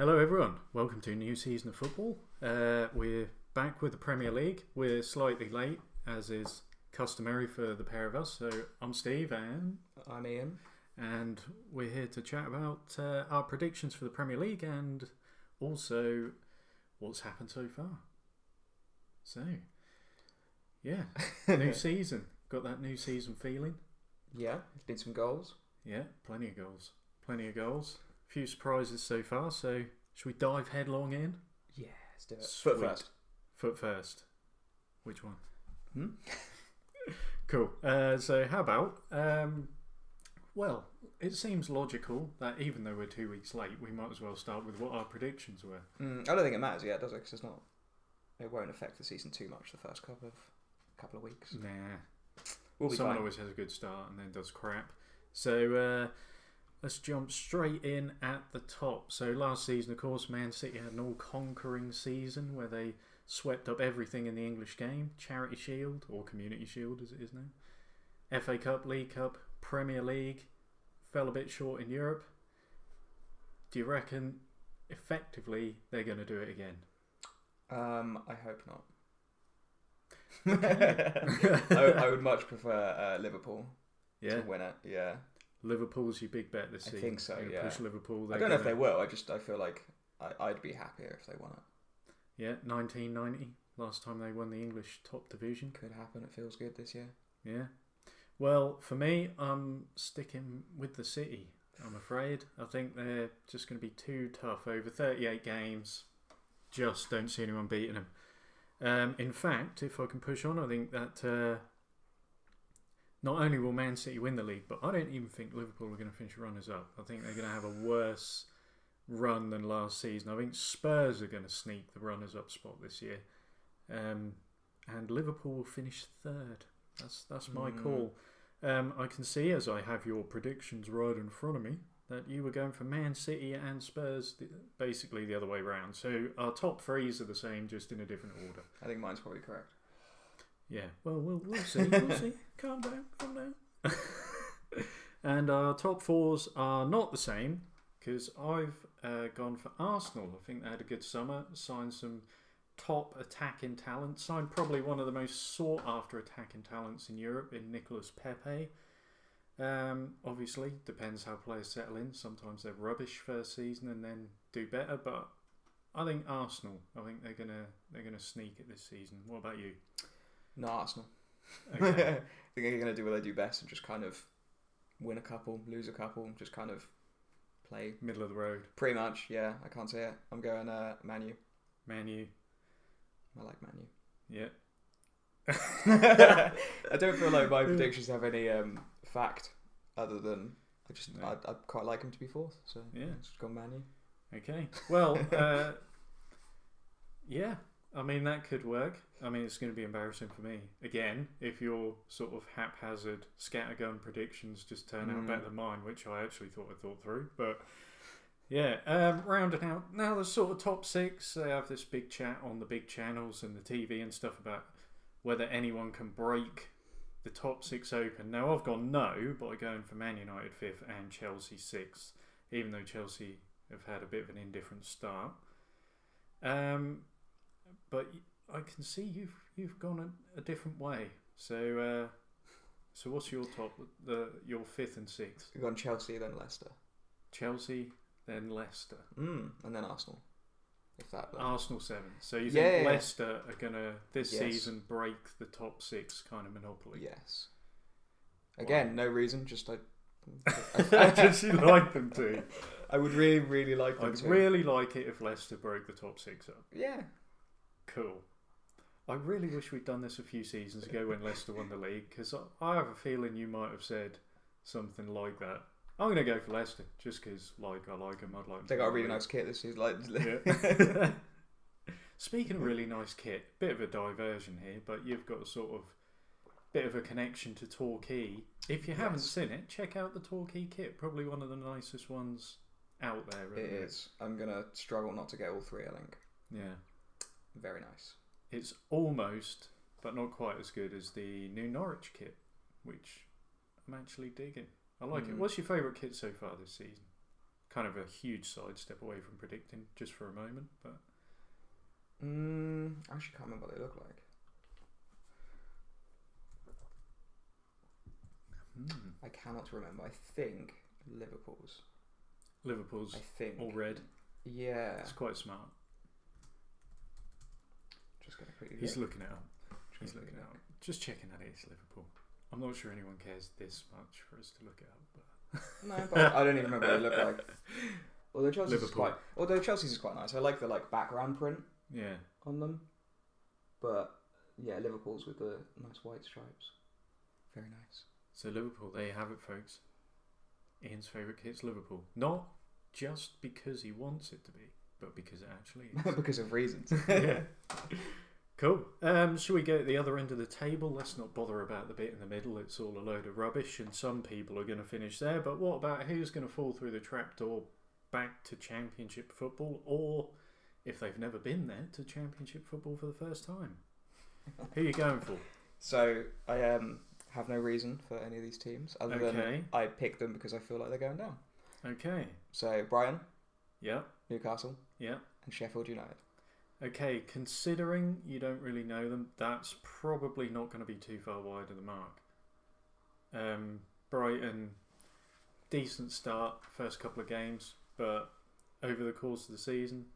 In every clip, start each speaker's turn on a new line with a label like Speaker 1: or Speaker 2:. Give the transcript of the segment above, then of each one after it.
Speaker 1: Hello, everyone. Welcome to a new season of football. Uh, we're back with the Premier League. We're slightly late, as is customary for the pair of us. So I'm Steve, and
Speaker 2: I'm Ian.
Speaker 1: and we're here to chat about uh, our predictions for the Premier League and also what's happened so far. So, yeah, new season. Got that new season feeling?
Speaker 2: Yeah, been some goals.
Speaker 1: Yeah, plenty of goals. Plenty of goals. Few surprises so far. So, should we dive headlong in?
Speaker 2: Yeah, let's do it.
Speaker 1: Sweet.
Speaker 2: Foot first.
Speaker 1: Foot first. Which one?
Speaker 2: Hmm?
Speaker 1: Cool. Uh, so, how about? Um, well, it seems logical that even though we're two weeks late, we might as well start with what our predictions were.
Speaker 2: Mm, I don't think it matters yet, does it? Because it's not. It won't affect the season too much the first couple of couple of weeks.
Speaker 1: Nah.
Speaker 2: We'll be
Speaker 1: Someone
Speaker 2: fine.
Speaker 1: always has a good start and then does crap. So, uh, let's jump straight in at the top. So, last season, of course, Man City had an all conquering season where they swept up everything in the English game Charity Shield, or Community Shield as it is now, FA Cup, League Cup, Premier League, fell a bit short in Europe. Do you reckon effectively they're going to do it again?
Speaker 2: Um, I hope not. I, I would much prefer uh, Liverpool
Speaker 1: Yeah.
Speaker 2: to win it. Yeah,
Speaker 1: Liverpool's your big bet this season.
Speaker 2: I think so, yeah.
Speaker 1: Push Liverpool.
Speaker 2: I don't know if they will. I just I feel like I, I'd be happier if they won it.
Speaker 1: Yeah, 1990, last time they won the English top division.
Speaker 2: Could happen. It feels good this year.
Speaker 1: Yeah. Well, for me, I'm sticking with the City. I'm afraid. I think they're just going to be too tough over 38 games. Just don't see anyone beating them. Um, in fact, if I can push on, I think that uh, not only will Man City win the league, but I don't even think Liverpool are going to finish runners up. I think they're going to have a worse run than last season. I think Spurs are going to sneak the runners up spot this year, um, and Liverpool will finish third. That's that's my
Speaker 2: Mm.
Speaker 1: call. Um, I can see as I have your predictions right in front of me that you were going for Man City and Spurs, basically the other way round. So our top threes are the same, just in a different order.
Speaker 2: I think mine's probably correct.
Speaker 1: Yeah, well, we'll, we'll see. We'll see. Calm down, calm down. and our top fours are not the same because I've uh, gone for Arsenal. I think they had a good summer, signed some top attacking talent, signed probably one of the most sought after attacking talents in Europe in Nicolas Pepe. Um, obviously, depends how players settle in. Sometimes they're rubbish first season and then do better, but I think Arsenal. I think they're gonna they're gonna sneak it this season. What about you?
Speaker 2: No Arsenal.
Speaker 1: Okay.
Speaker 2: I think they're going to do what they do best and just kind of win a couple, lose a couple, just kind of play.
Speaker 1: Middle of the road.
Speaker 2: Pretty much, yeah. I can't say it. I'm going uh, Manu.
Speaker 1: Manu.
Speaker 2: I like Manu.
Speaker 1: Yeah.
Speaker 2: I don't feel like my predictions have any um, fact other than I just
Speaker 1: No.
Speaker 2: I, I'd quite like him to be fourth. So
Speaker 1: Yeah.
Speaker 2: just gone Manu.
Speaker 1: Okay. Well, uh, yeah. I mean, that could work. I mean, it's going to be embarrassing for me. Again, if your sort of haphazard scattergun predictions just turn out
Speaker 2: Mm.
Speaker 1: better than mine, which I actually thought I thought through. But yeah, um, rounding out. Now, the sort of top six, they have this big chat on the big channels and the TV and stuff about whether anyone can break the top six open. Now, I've gone no by going for Man United fifth and Chelsea sixth, even though Chelsea have had a bit of an indifferent start. Um, but I can see you've you've gone a, a different way. So, uh, so what's your top? The your fifth and sixth.
Speaker 2: We've gone Chelsea, then Leicester,
Speaker 1: Chelsea, then Leicester,
Speaker 2: mm, and then Arsenal. If that. then.
Speaker 1: Arsenal seven. So you think
Speaker 2: Yeah, yeah, yeah.
Speaker 1: Leicester are gonna this
Speaker 2: Yes.
Speaker 1: season break the top six kind of monopoly?
Speaker 2: Yes. Again, no reason. Just I.
Speaker 1: Does you like them to?
Speaker 2: I would really, really like them
Speaker 1: I'd
Speaker 2: to.
Speaker 1: really like it if Leicester broke the top six up.
Speaker 2: Yeah.
Speaker 1: Cool. I really wish we'd done this a few seasons ago when Leicester won the league because I, I have a feeling you might have said something like that. I'm going to go for Leicester just because, like, I like them. I'd like. them
Speaker 2: They got a really nice kit this season. Like,
Speaker 1: league. Yeah. Speaking of really nice kit, bit of a diversion here, but you've got a sort of bit of a connection to Torquay. If you haven't
Speaker 2: Yes.
Speaker 1: seen it, check out the Torquay kit. Probably one of the nicest ones out there. at
Speaker 2: it
Speaker 1: the minute.
Speaker 2: is. I'm gonna struggle not to get all three. I think.
Speaker 1: Yeah.
Speaker 2: Very nice.
Speaker 1: It's almost, but not quite as good as the new Norwich kit, which I'm actually digging. I like it.
Speaker 2: Mm.
Speaker 1: What's your favourite kit so far this season? kind of a huge sidestep away from predicting just for a moment. But
Speaker 2: Mm, I actually can't remember what they look like.
Speaker 1: hmm,
Speaker 2: I cannot remember. I think Liverpool's.
Speaker 1: Liverpool's
Speaker 2: I think.
Speaker 1: all red.
Speaker 2: Yeah.
Speaker 1: It's quite smart.
Speaker 2: Just gonna quickly.
Speaker 1: He's
Speaker 2: look.
Speaker 1: looking it up. He's looking it up. Just checking that it's Liverpool. I'm not sure anyone cares this much for us to look it up, but
Speaker 2: No, but I don't even remember what it look like. Although Chelsea's is
Speaker 1: Liverpool.
Speaker 2: quite. Although Chelsea's is quite nice. I like the like background print
Speaker 1: yeah,
Speaker 2: on them. But yeah, Liverpool's with the nice white stripes. Very nice.
Speaker 1: So Liverpool, there you have it, folks. Ian's favourite kit's Liverpool. Not just because he wants it to be, but because it actually is.
Speaker 2: because of reasons.
Speaker 1: yeah. Cool. Um, shall we go at the other end of the table? Let's not bother about the bit in the middle. It's all a load of rubbish, and some people are going to finish there. But what about who's going to fall through the trapdoor back to Championship football, or if they've never been there, to Championship football for the first time? Who are you going for?
Speaker 2: So I um have no reason for any of these teams other than I pick them because I feel like they're going down.
Speaker 1: Okay.
Speaker 2: So Brighton,
Speaker 1: Yeah.
Speaker 2: Newcastle,
Speaker 1: Yeah.
Speaker 2: and Sheffield United.
Speaker 1: Okay, considering you don't really know them, that's probably not going to be too far wide of the mark. Um, Brighton, decent start, first couple of games, but over the course of the season,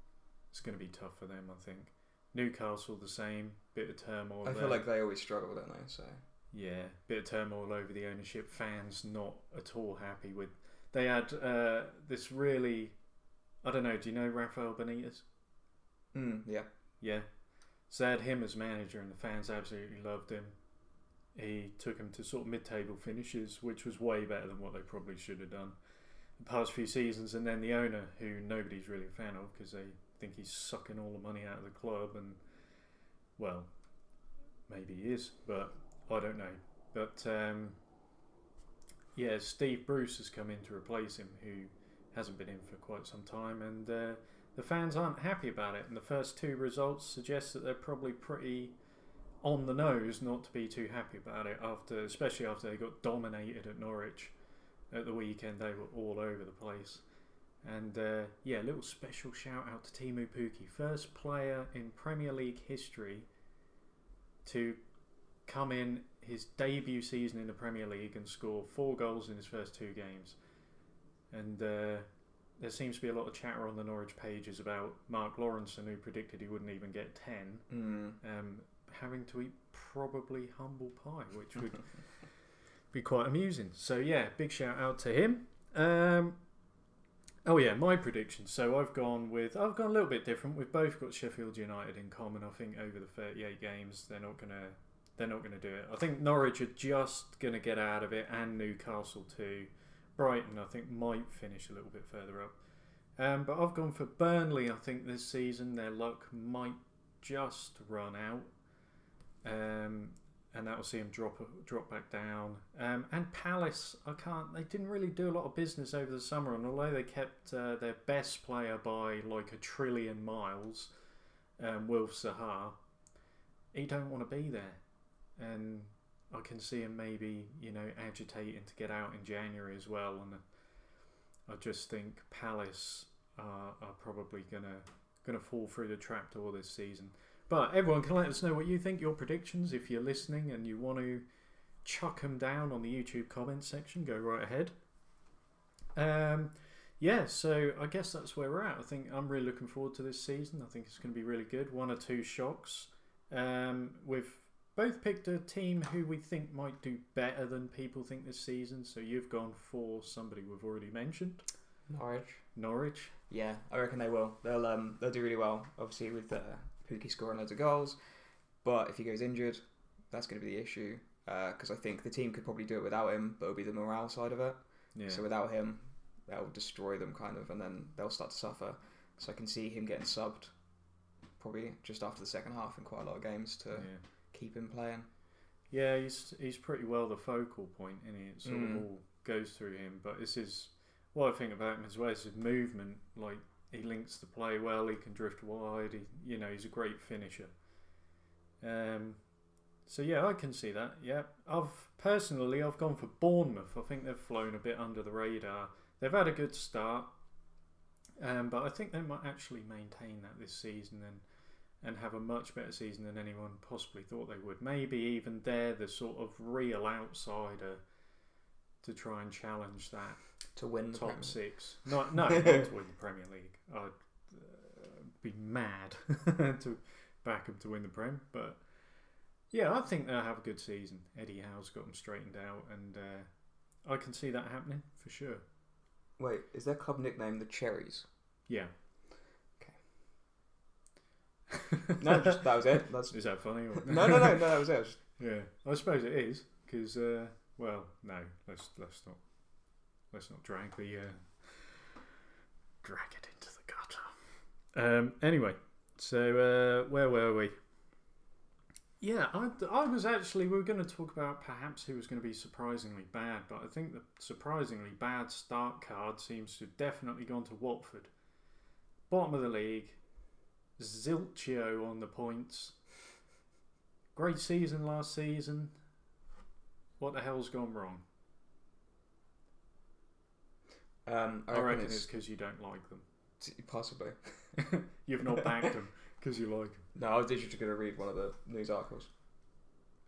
Speaker 1: it's going to be tough for them, I think. Newcastle, the same, bit of turmoil.
Speaker 2: I feel like they always struggle, don't they? So
Speaker 1: Yeah, bit of turmoil over the ownership. Fans not at all happy with. They had uh, this really, I don't know. Do you know Rafael Benitez?
Speaker 2: mm, yeah.
Speaker 1: Yeah. So they had him as manager, and the fans absolutely loved him. He took him to sort of mid-table finishes, which was way better than what they probably should have done the past few seasons. And then the owner, who nobody's really a fan of because they think he's sucking all the money out of the club, and well, maybe he is, but I don't know. But um, yeah, Steve Bruce has come in to replace him, who hasn't been in for quite some time, and uh, the fans aren't happy about it. And the first two results suggest that they're probably pretty on the nose not to be too happy about it after, especially after they got dominated at Norwich at the weekend. They were all over the place. And uh, yeah, a little special shout out to Teemu Pukki, first player in Premier League history to come in his debut season in the Premier League and score four goals in his first two games. And uh, there seems to be a lot of chatter on the Norwich pages about Mark Lawrenson, who predicted he wouldn't even get 10,
Speaker 2: Mm.
Speaker 1: um, having to eat probably humble pie, which would be quite amusing. So, yeah, big shout out to him. Um, oh, yeah, my prediction. So, I've gone with, I've gone a little bit different. We've both got Sheffield United in common. I think over the 38 games, they're not going to. They're not going to do it. I think Norwich are just going to get out of it, and Newcastle too. Brighton, I think, might finish a little bit further up. Um, but I've gone for Burnley. I think this season their luck might just run out, um, and that will see them drop drop back down. Um, and Palace, I can't. They didn't really do a lot of business over the summer, and although they kept uh, their best player by like a trillion miles, um, Wilf Zaha, he don't want to be there, and I can see him maybe you know agitating to get out in January as well, and I just think Palace are, are probably gonna gonna fall through the trapdoor this season. But everyone can let us know what you think, your predictions. If you're listening and you want to chuck them down on the YouTube comments section, go right ahead. Um, yeah, so I guess that's where we're at. I think I'm really looking forward to this season. I think it's going to be really good. One or two shocks. Um, we've both picked a team who we think might do better than people think this season. So you've gone for somebody we've already mentioned,
Speaker 2: Norwich.
Speaker 1: Norwich.
Speaker 2: Yeah, I reckon they will. They'll um they'll do really well. Obviously with uh, Pukki scoring loads of goals, but if he goes injured, that's going to be the issue. Because I think the team could probably do it without him, but it'll be the morale side of it.
Speaker 1: Yeah.
Speaker 2: So without him, that will destroy them kind of, and then they'll start to suffer. So I can see him getting subbed probably just after the second half in quite a lot of games to
Speaker 1: yeah.
Speaker 2: Keep him playing.
Speaker 1: Yeah, he's he's pretty well the focal point. point, and it sort
Speaker 2: Mm.
Speaker 1: of all goes through him. But this is what I think about him as well is his movement. Like he links the play well. He can drift wide. He, you know, he's a great finisher. Um, so yeah, I can see that. Yeah, I've personally I've gone for Bournemouth. I think they've flown a bit under the radar. They've had a good start. Um, but I think they might actually maintain that this season and and have a much better season than anyone possibly thought they would. Maybe even they're the sort of real outsider to try and challenge that
Speaker 2: to win the
Speaker 1: top
Speaker 2: Premier.
Speaker 1: six. No, no, not to win the Premier League. I'd uh, be mad to back them to win the Prem. But yeah, I think they'll have a good season. Eddie Howe's got them straightened out, and uh, I can see that happening for sure.
Speaker 2: Wait, is their club nickname the Cherries?
Speaker 1: Yeah.
Speaker 2: No, just, that was it. That's
Speaker 1: Is that funny? Or...
Speaker 2: no, no, no, no. That was it.
Speaker 1: Yeah, I suppose it is because, uh, well, no, let's let's not let's not drag the uh, drag it into the gutter. Um, anyway, so uh, where were we? Yeah, I, I was actually we were going to talk about perhaps who was going to be surprisingly bad, but I think the surprisingly bad start card seems to have definitely gone to Watford. Bottom of the league, Zilchio on the points. Great season last season. What the hell's gone wrong?
Speaker 2: Um, I,
Speaker 1: I,
Speaker 2: reckon,
Speaker 1: reckon it's because you don't like them.
Speaker 2: possibly.
Speaker 1: You've not backed them because you like them.
Speaker 2: No, I was literally just going to read one of the news articles.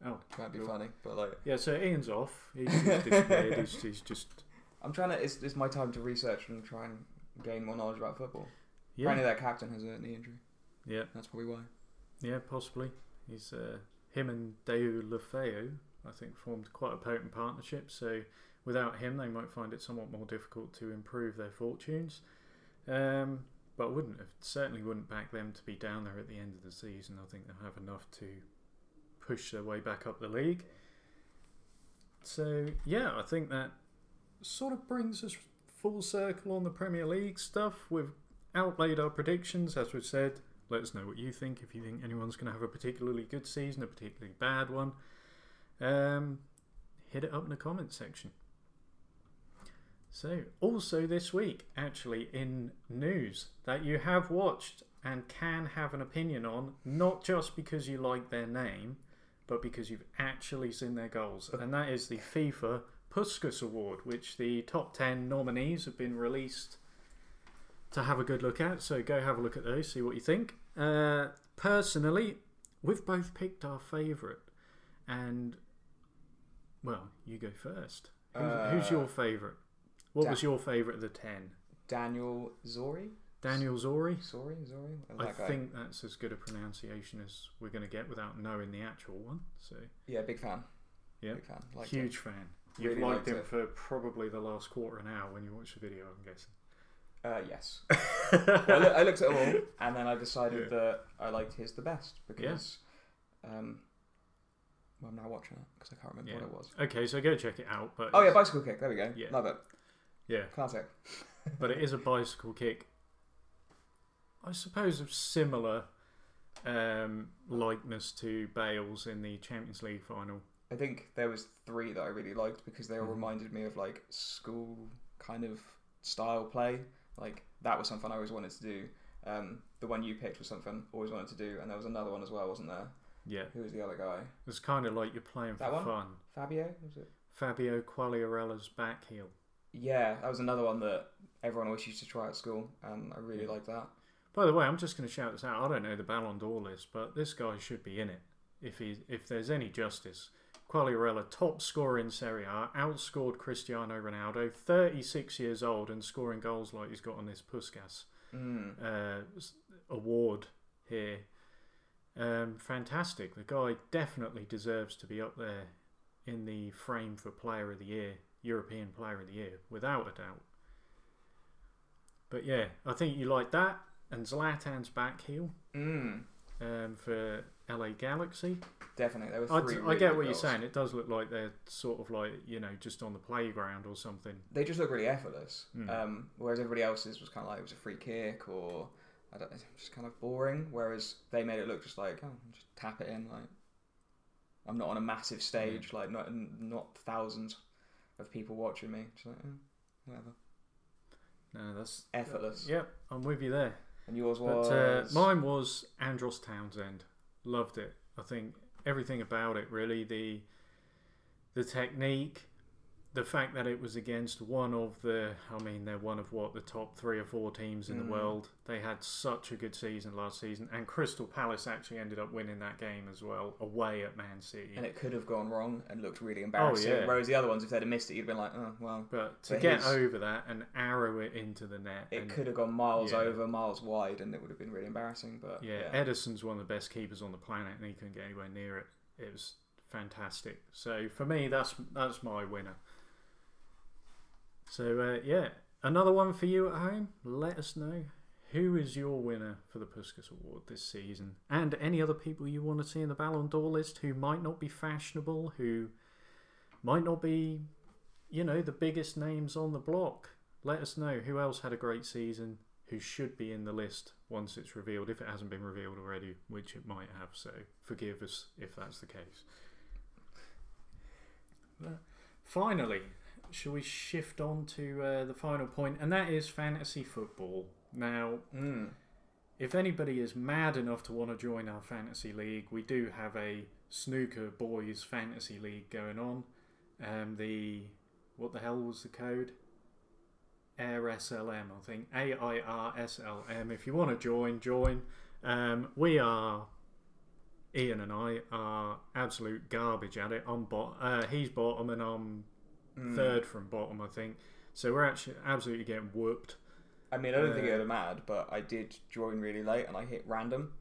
Speaker 1: Oh,
Speaker 2: Might be
Speaker 1: Cool.
Speaker 2: funny, but like,
Speaker 1: yeah. So Ian's off. He's just disappeared. he's, he's just
Speaker 2: I'm trying to. It's, it's my time to research and try and gain more knowledge about football.
Speaker 1: yeah,
Speaker 2: Apparently, that captain has a knee injury.
Speaker 1: Yeah,
Speaker 2: That's probably why.
Speaker 1: yeah. Possibly. He's uh, him and Deulofeu. I think formed quite a potent partnership. So without him, they might find it somewhat more difficult to improve their fortunes. Um, but wouldn't have certainly wouldn't back them to be down there at the end of the season. I think they'll have enough to push their way back up the league. So yeah, I think that sort of brings us full circle on the Premier League stuff. We've outlaid our predictions, as we've said. Let us know what you think. If you think anyone's going to have a particularly good season, a particularly bad one, um, hit it up in the comments section. So, also this week, actually, in news that you have watched and can have an opinion on, not just because you like their name, but because you've actually seen their goals. And that is the FIFA Puskas Award, which the top 10 nominees have been released to have a good look at. So, go have a look at those, see what you think. Uh, personally, we've both picked our favourite. And, well, you go first. Who's, who's
Speaker 2: Uh,
Speaker 1: your favourite? What was your favourite of the 10?
Speaker 2: Daniel Zsori.
Speaker 1: Daniel Zsori?
Speaker 2: Sorry, Zsori. That
Speaker 1: I think that's as good a pronunciation as we're going to get without knowing the actual one. So,
Speaker 2: Yeah, big fan.
Speaker 1: Yeah.
Speaker 2: Big fan. Liked
Speaker 1: huge fan. You've
Speaker 2: Really
Speaker 1: liked
Speaker 2: liked
Speaker 1: him
Speaker 2: it.
Speaker 1: for probably the last quarter of an hour when you watched the video, I'm guessing.
Speaker 2: Uh, yes. I, loo- I looked at them all, and then I decided
Speaker 1: Yeah.
Speaker 2: that I liked his the best because, um, well, I'm now watching it because I can't remember
Speaker 1: Yeah.
Speaker 2: what it was.
Speaker 1: okay, so go check it out. But
Speaker 2: Oh yeah,
Speaker 1: it's-
Speaker 2: bicycle kick. There we go.
Speaker 1: Yeah.
Speaker 2: Love it.
Speaker 1: yeah,
Speaker 2: Classic.
Speaker 1: but it is a bicycle kick. I suppose of similar um, likeness to Bale's in the Champions League final.
Speaker 2: I think there was three that I really liked because they all
Speaker 1: Mhm.
Speaker 2: reminded me of like school kind of style play. Like that was something I always wanted to do. Um, the one you picked was something I always wanted to do, and there was another one as well, wasn't there?
Speaker 1: Yeah,
Speaker 2: Who was the other guy?
Speaker 1: it's kind of like you're playing
Speaker 2: That
Speaker 1: for
Speaker 2: one?
Speaker 1: fun.
Speaker 2: Fabio? Was it?
Speaker 1: Fabio Quagliarella's back heel.
Speaker 2: Yeah, that was another one that everyone always used to try at school, and I really
Speaker 1: Yeah.
Speaker 2: liked that.
Speaker 1: By the way, I'm just going to shout this out. I don't know the Ballon d'Or list, but this guy should be in it if he if there's any justice. Quagliarella, top scorer in Serie A, outscored Cristiano Ronaldo, 36 years old, and scoring goals like he's got on this Puskas
Speaker 2: Mm.
Speaker 1: uh, award here. Um, fantastic. The guy definitely deserves to be up there in the frame for Player of the Year, European Player of the Year, without a doubt. But yeah, I think you like that. And Zlatan's back heel
Speaker 2: Mm.
Speaker 1: um, for LA Galaxy.
Speaker 2: Definitely, there were
Speaker 1: I,
Speaker 2: three.
Speaker 1: I
Speaker 2: really
Speaker 1: get
Speaker 2: good
Speaker 1: what you're saying. It does look like they're sort of like, you know, just on the playground or something.
Speaker 2: They just look really effortless.
Speaker 1: Mm.
Speaker 2: Um, whereas everybody else's was kind of like it was a free kick or I don't, know, just kind of boring. Whereas they made it look just like oh, just tap it in. Like I'm not on a massive stage, like not not thousands of people watching me. Just like eh, whatever,
Speaker 1: No, that's
Speaker 2: effortless.
Speaker 1: Yep, I'm with you there.
Speaker 2: And yours
Speaker 1: But
Speaker 2: was
Speaker 1: uh, mine was Andros Townsend. Loved it. I think everything about it really the the technique, the fact that it was against one of the, I mean, they're one of what the top three or four teams in
Speaker 2: Mm.
Speaker 1: the world. They had such a good season last season, and Crystal Palace actually ended up winning that game as well, away at Man City.
Speaker 2: And it could have gone wrong and looked really embarrassing.
Speaker 1: Oh, yeah.
Speaker 2: Whereas the other ones, if they'd have missed it, you'd been like, oh well.
Speaker 1: but to
Speaker 2: But
Speaker 1: get
Speaker 2: his-
Speaker 1: over that and arrow it into the net,
Speaker 2: It
Speaker 1: and
Speaker 2: could have gone miles
Speaker 1: yeah.
Speaker 2: over, miles wide, and it would have been really embarrassing. But
Speaker 1: yeah,
Speaker 2: yeah,
Speaker 1: Ederson's one of the best keepers on the planet, and he couldn't get anywhere near it. It was fantastic. So for me, that's that's my winner. So uh, yeah, another one for you at home. Let us know who is your winner for the Puskas Award this season, and any other people you want to see in the Ballon d'Or list who might not be fashionable, who might not be, you know, the biggest names on the block. Let us know who else had a great season, who should be in the list once it's revealed, if it hasn't been revealed already, which it might have. So forgive us if that's the case. But finally, shall we shift on to uh, the final point, and that is fantasy football. Now,
Speaker 2: Mm.
Speaker 1: if anybody is mad enough to want to join our fantasy league, we do have a snooker boys fantasy league going on. Um, the what the hell was the code? Air SLM, I think. A I R S L M. If you want to join, join. Um, we are. Ian and I are absolute garbage at it. I'm bot. Uh, he's bottom, and I'm
Speaker 2: Mm.
Speaker 1: third from bottom, I think. So we're actually absolutely getting whooped.
Speaker 2: I mean, I don't think
Speaker 1: Uh,
Speaker 2: it was mad, but I did join really late, and I hit random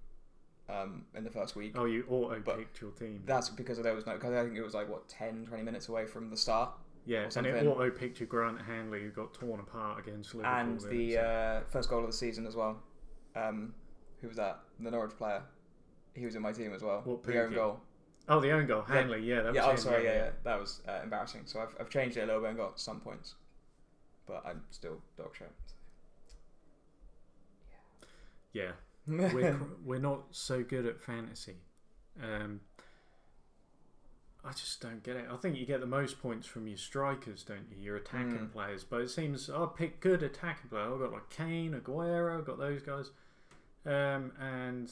Speaker 2: um, in the first week.
Speaker 1: Oh, you auto picked your team.
Speaker 2: That's because there was no. Because I think it was like what 10, 20 minutes away from the start,
Speaker 1: Yeah, and it auto picked you Grant Hanley, who got torn apart against Liverpool.
Speaker 2: and
Speaker 1: then,
Speaker 2: the
Speaker 1: so-
Speaker 2: uh, first goal of the season as well. Um, who was that? The Norwich player. He was in my team as well.
Speaker 1: What,
Speaker 2: the own goal.
Speaker 1: Oh, the own goal, Hanley. Yeah, that was
Speaker 2: yeah, oh sorry, yeah, yeah, that was uh, embarrassing. So I've, I've changed it a little bit and got some points, but I'm still dog shit.
Speaker 1: Yeah, we're we're not so good at fantasy. Um, I just don't get it. I think you get the most points from your strikers, don't you? Your attacking
Speaker 2: Mm.
Speaker 1: players. But it seems I picked good attacking players. I've got like Kane, Aguero, I've got those guys. Um, and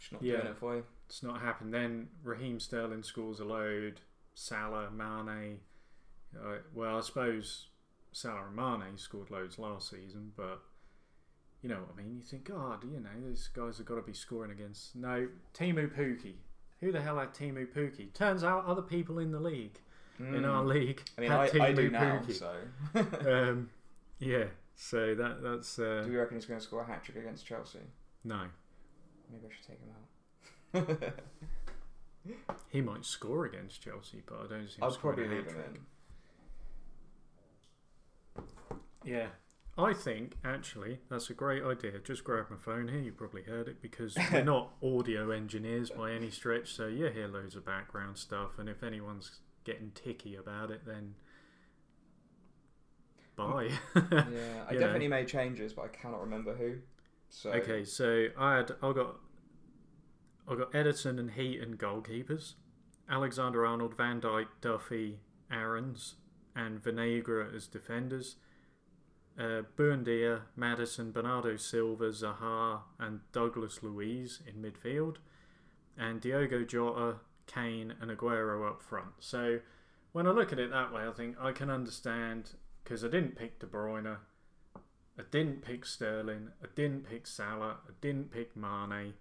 Speaker 2: Just not
Speaker 1: Yeah.
Speaker 2: doing it for you.
Speaker 1: it's not happened. Then Raheem Sterling scores a load. Salah, Mane. Uh, well, I suppose Salah and Mane scored loads last season, but you know what I mean. You think, God, you know, these guys have got to be scoring against. No, Teemu Pukki. Who the hell had Teemu Pukki? Turns out other people in the league, in our
Speaker 2: Mm.
Speaker 1: league,
Speaker 2: I mean,
Speaker 1: had
Speaker 2: I,
Speaker 1: Teemu
Speaker 2: I do now.
Speaker 1: Pukki.
Speaker 2: So,
Speaker 1: Um, yeah. So that that's uh,
Speaker 2: do we reckon he's going to score a hat trick against Chelsea?
Speaker 1: no.
Speaker 2: Maybe I should take him out.
Speaker 1: He might score against Chelsea, but I don't see
Speaker 2: I'll probably
Speaker 1: a
Speaker 2: leave him in.
Speaker 1: Yeah. I think actually that's a great idea. Just grab my phone here. You probably heard it because we're not audio engineers by any stretch. So you hear loads of background stuff, and if anyone's getting ticky about it, then bye.
Speaker 2: Yeah, I
Speaker 1: You know.
Speaker 2: definitely made changes, but I cannot remember who. So
Speaker 1: okay, so I had I got I got Ederson and Heaton goalkeepers, Alexander Arnold, Van Dijk, Duffy, Aarons, and Vinagre as defenders. Uh, Buendia, Maddison, Bernardo Silva, Zaha, and Douglas Luiz in midfield, and Diogo Jota, Kane, and Aguero up front. So when I look at it that way, I think I can understand because I didn't pick De Bruyne, I didn't pick Sterling, I didn't pick Salah, I didn't pick Mane.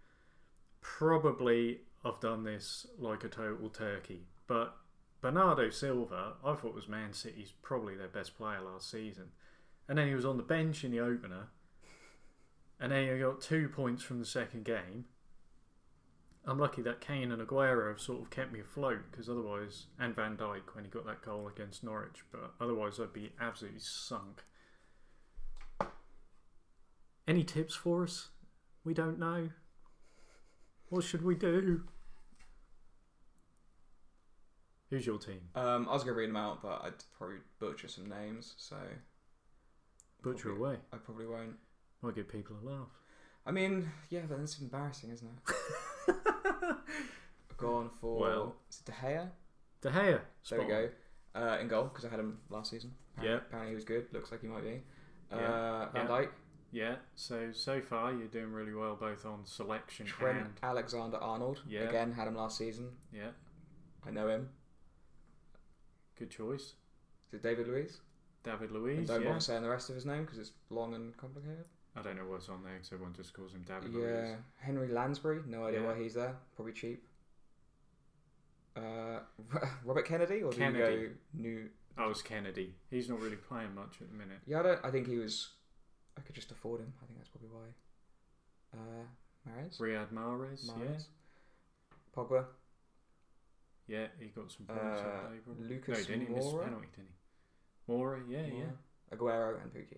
Speaker 1: Probably I've done this like a total turkey, but Bernardo Silva, I thought was Man City's probably their best player last season. And then he was on the bench in the opener. And then he got two points from the second game. I'm lucky that Kane and Aguero have sort of kept me afloat because otherwise, and Van Dijk when he got that goal against Norwich, but otherwise I'd be absolutely sunk. Any tips for us? We don't know. What should we do? Who's your team?
Speaker 2: um, I was going to read them out, but I'd probably butcher some names, so
Speaker 1: Butcher
Speaker 2: Probably.
Speaker 1: away.
Speaker 2: I probably won't.
Speaker 1: Might give people a laugh.
Speaker 2: I mean, yeah, but that's embarrassing, isn't it? I've gone for
Speaker 1: Well.
Speaker 2: is it De Gea.
Speaker 1: De Gea.
Speaker 2: There
Speaker 1: spot
Speaker 2: we
Speaker 1: on.
Speaker 2: go. Uh, in goal because I had him last season. Apparently,
Speaker 1: Yeah.
Speaker 2: apparently he was good. Looks like he might be.
Speaker 1: Yeah,
Speaker 2: Uh, Van
Speaker 1: yeah. Yeah. So so far you're doing really well both on selection
Speaker 2: Trent
Speaker 1: and
Speaker 2: Alexander Arnold.
Speaker 1: Yeah.
Speaker 2: Again, had him last season.
Speaker 1: yeah.
Speaker 2: I know him.
Speaker 1: Good choice.
Speaker 2: Is it David Luiz?
Speaker 1: David
Speaker 2: And
Speaker 1: Luiz.
Speaker 2: don't
Speaker 1: Yeah.
Speaker 2: bother saying the rest of his name because it's long and complicated.
Speaker 1: I don't know what's on there because everyone just calls him David
Speaker 2: yeah,
Speaker 1: Luiz.
Speaker 2: Henry Lansbury. No idea
Speaker 1: Yeah.
Speaker 2: why he's there. Probably cheap. Uh, Robert Kenedy or do you go new?
Speaker 1: Oh, it's Kenedy. He's not really playing much at the minute.
Speaker 2: Yeah, I don't. I think he was. I could just afford him. I think that's probably why. Uh, Mares.
Speaker 1: Riyad Mahrez.
Speaker 2: Mahrez. Pogba.
Speaker 1: Yeah. Yeah, he got some points
Speaker 2: Uh,
Speaker 1: that day. probably.
Speaker 2: Lucas
Speaker 1: no, didn't he miss a
Speaker 2: Moura?
Speaker 1: penalty? Didn't he? Mora. Yeah, yeah.
Speaker 2: Aguero and Pukki.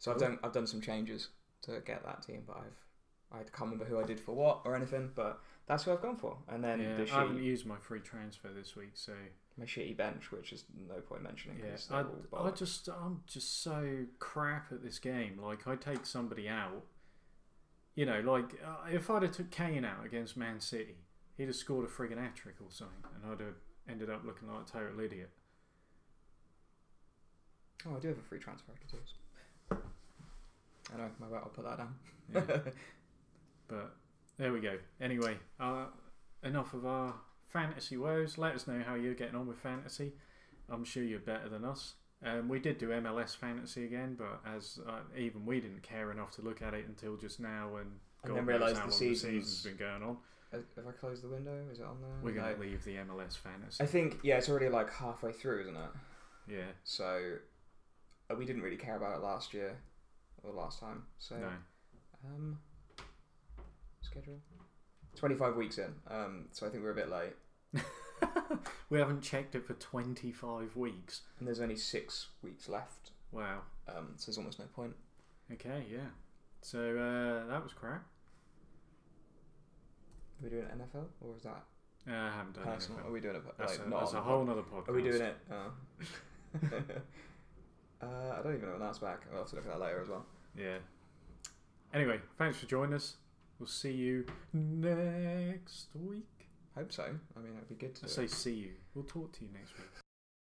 Speaker 2: So I've done I've done some changes to get that team, but I've I can't remember who I did for what or anything, but that's who I've gone for. And then
Speaker 1: yeah, I haven't used my free transfer this week, so
Speaker 2: my shitty bench, which is no point mentioning.
Speaker 1: yeah. I, I just I'm just so crap at this game. Like I take somebody out, you know, like uh, if I'd have took Kane out against Man City, he'd have scored a friggin' hat trick or something, and I'd have ended up looking like a total idiot.
Speaker 2: Oh, I do have a free transfer I could use. I know, my bad, I'll put that down.
Speaker 1: Yeah. but there we go. Anyway, uh, enough of our fantasy woes. Let us know how you're getting on with fantasy. I'm sure you're better than us. Um, we did do MLS fantasy again, but as uh, even we didn't care enough to look at it until just now, and
Speaker 2: And
Speaker 1: God knows how
Speaker 2: the
Speaker 1: long
Speaker 2: season's-
Speaker 1: season's been going on.
Speaker 2: Have I closed the window? Is it on there?
Speaker 1: We're going
Speaker 2: No.
Speaker 1: to leave the MLS fantasy.
Speaker 2: I think yeah, it's already like halfway through, isn't it?
Speaker 1: yeah,
Speaker 2: So uh, we didn't really care about it last year or last time. So
Speaker 1: no.
Speaker 2: um, schedule twenty five weeks in. Um, so I think we're a bit late.
Speaker 1: we haven't checked it for 25 weeks.
Speaker 2: And there's only six weeks left.
Speaker 1: Wow.
Speaker 2: Um, so there's almost no point.
Speaker 1: Okay, yeah. So uh, that was crap.
Speaker 2: Are we doing NFL or is that
Speaker 1: Uh, I haven't done
Speaker 2: personal? Are we doing it
Speaker 1: That's,
Speaker 2: like
Speaker 1: a,
Speaker 2: not
Speaker 1: that's a whole
Speaker 2: pod?
Speaker 1: other podcast.
Speaker 2: Are we doing it? Oh. uh, I don't even know when that's back. I'll have to look at that later as well.
Speaker 1: Yeah. Anyway, thanks for joining us. We'll see you next week.
Speaker 2: Hope so. I mean, it'd be good to.
Speaker 1: I say see you. We'll talk to you next week.